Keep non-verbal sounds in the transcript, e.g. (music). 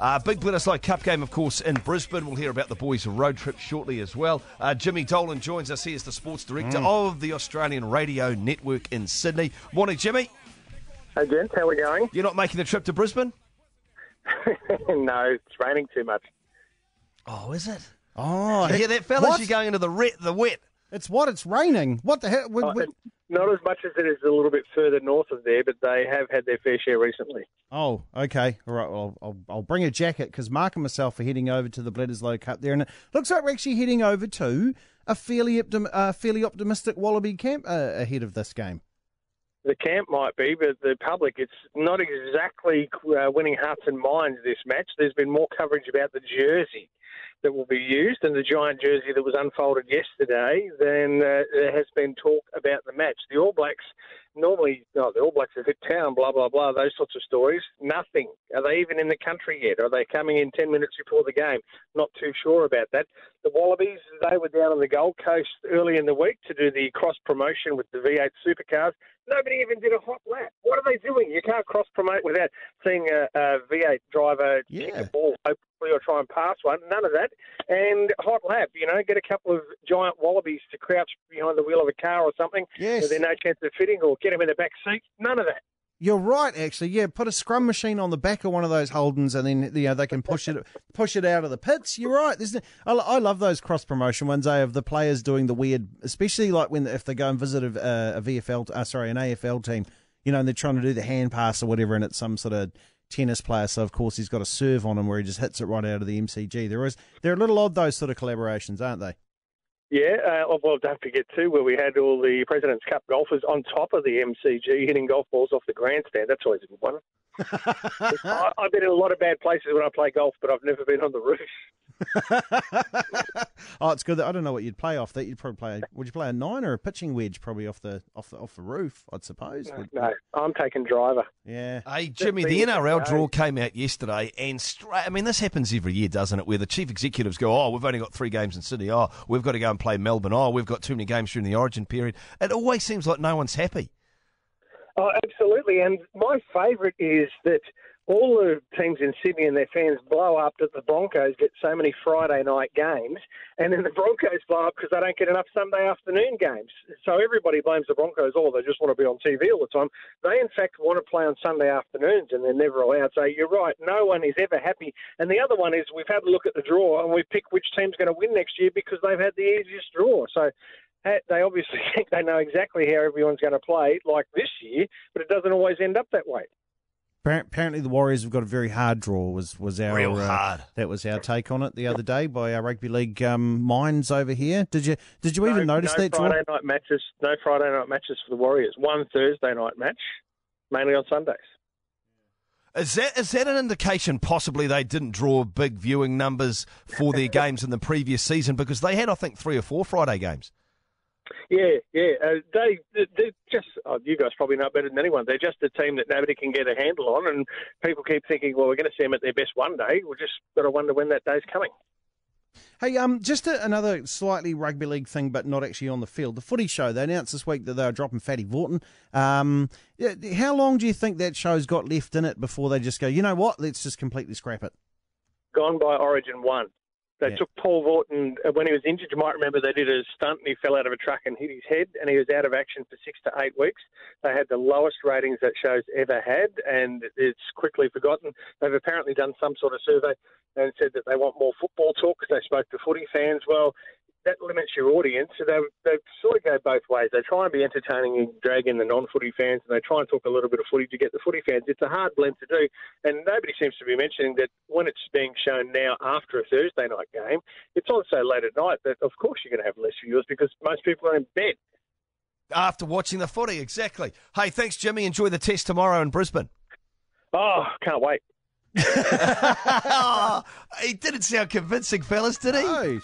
Uh, big Bledisloe Cup game, of course, in Brisbane. We'll hear about the boys' road trip shortly as well. Uh, Jimmy Dolan joins us. He is the sports director of the Australian Radio Network in Sydney. Morning, Jimmy. Hey, gents, how are we going? You're not making the trip to Brisbane? (laughs) no, it's raining too much. Oh, is it? Oh, You hear that, fellas? What? You're going into the, ret- the wet. It's what? It's raining. What the hell? We- we- Not as much as it is a little bit further north of there, but they have had their fair share recently. oh, okay. All right. Well, I'll, I'll bring a jacket because Mark and myself are heading over to the Bledisloe Cup there, and it looks like we're actually heading over to a fairly optim- uh, fairly optimistic Wallaby camp uh, ahead of this game. The camp might be, but the public, it's not exactly uh, winning hearts and minds this match. There's been more coverage about the jersey that will be used and the giant jersey that was unfolded yesterday then uh, there has been talk about the match. The All Blacks normally, oh, the All Blacks have hit town, blah, blah, blah, those sorts of stories. Nothing. Are they even in the country yet? Are they coming in 10 minutes before the game? Not too sure about that. The Wallabies, they were down on the Gold Coast early in the week to do the cross promotion with the V8 supercars. Nobody even did a hot lap. What are they doing? You can't cross promote without seeing a, a V8 driver kick a ball, or try and pass one. None of that. And hot lap, you know, get a couple of giant wallabies to crouch behind the wheel of a car or something. Yes. there's no chance of fitting, or get them in the back seat. None of that. You're right, actually. Yeah, put a scrum machine on the back of one of those Holdens, and then you know they can push it (laughs) push it out of the pits. You're right. There's, I, I love those cross promotion ones. Eh, of the players doing the weird, especially like when if they go and visit a, a VFL, uh, sorry, an AFL team. You know, and they're trying to do the hand pass or whatever, and it's some sort of tennis player. So of course he's got a serve on him where he just hits it right out of the MCG. There is they're a little odd those sort of collaborations, aren't they? Yeah, uh, well, don't forget too, where we had all the President's Cup golfers on top of the MCG hitting golf balls off the grandstand. That's always a good one. (laughs) I, I've been in a lot of bad places when I play golf, but I've never been on the roof. (laughs) oh, it's good. That, I don't know what you'd play off that. You'd probably play. Would you play a nine or a pitching wedge? Probably off the off the off the roof. I'd suppose. Would- No, I'm taking driver. Yeah. Hey, Jimmy, the NRL no. draw came out yesterday, and straight, I mean, this happens every year, doesn't it? Where the chief executives go, oh, we've only got three games in Sydney. Oh, we've got to go and play Melbourne. Oh, we've got too many games during the origin period. It always seems like no one's happy. Oh, absolutely. And my favourite is that all the teams in Sydney and their fans blow up that the Broncos get so many Friday night games, and then the Broncos blow up because they don't get enough Sunday afternoon games. So everybody blames the Broncos. Oh, they just want to be on TV all the time. They, in fact, want to play on Sunday afternoons, and they're never allowed. So you're right. No one is ever happy. And the other one is we've had a look at the draw, and we pick which team's going to win next year because they've had the easiest draw. So eh, they obviously (laughs) think they know exactly how everyone's going to play, like this year, but it doesn't always end up that way. Appar- Apparently, the Warriors have got a very hard draw. Was was our Real uh. That was our take on it the other day by our rugby league um, minds over here. Did you did you even notice no that draw? Friday night matches. No Friday night matches for the Warriors. One Thursday night match, mainly on Sundays. Is that is that an indication possibly they didn't draw big viewing numbers for their (laughs) games in the previous season because they had I think three or four Friday games. Yeah, yeah. Uh, they they're just. Oh, you guys probably know better than anyone. They're just a team that nobody can get a handle on, and people keep thinking, well, we're going to see them at their best one day. We've just got to wonder when that day's coming. Hey, um, just a, another slightly rugby league thing, but not actually on the field. The Footy Show. They announced this week that they were dropping Fatty Vautin. Um, how long do you think that show's got left in it before they just go? You know what? Let's just completely scrap it. Gone by Origin one. They Yeah. took Paul Vautin uh, when he was injured. You might remember they did a stunt and he fell out of a truck and hit his head, and he was out of action for six to eight weeks. They had the lowest ratings that show's ever had, and it's quickly forgotten. They've apparently done some sort of survey and said that they want more football talk because they spoke to footy fans. Well, that limits your audience. So they, they sort of go both ways. They try and be entertaining and drag in the non-footy fans, and they try and talk a little bit of footy to get the footy fans. It's a hard blend to do, and nobody seems to be mentioning that when it's being shown now after a Thursday night game, it's on so late at night that of course you're going to have less viewers because most people are in bed. After watching the footy, exactly. Hey, thanks, Jimmy. Enjoy the test tomorrow in Brisbane. Oh, can't wait. (laughs) Oh, he didn't sound convincing, fellas, did he? Oh,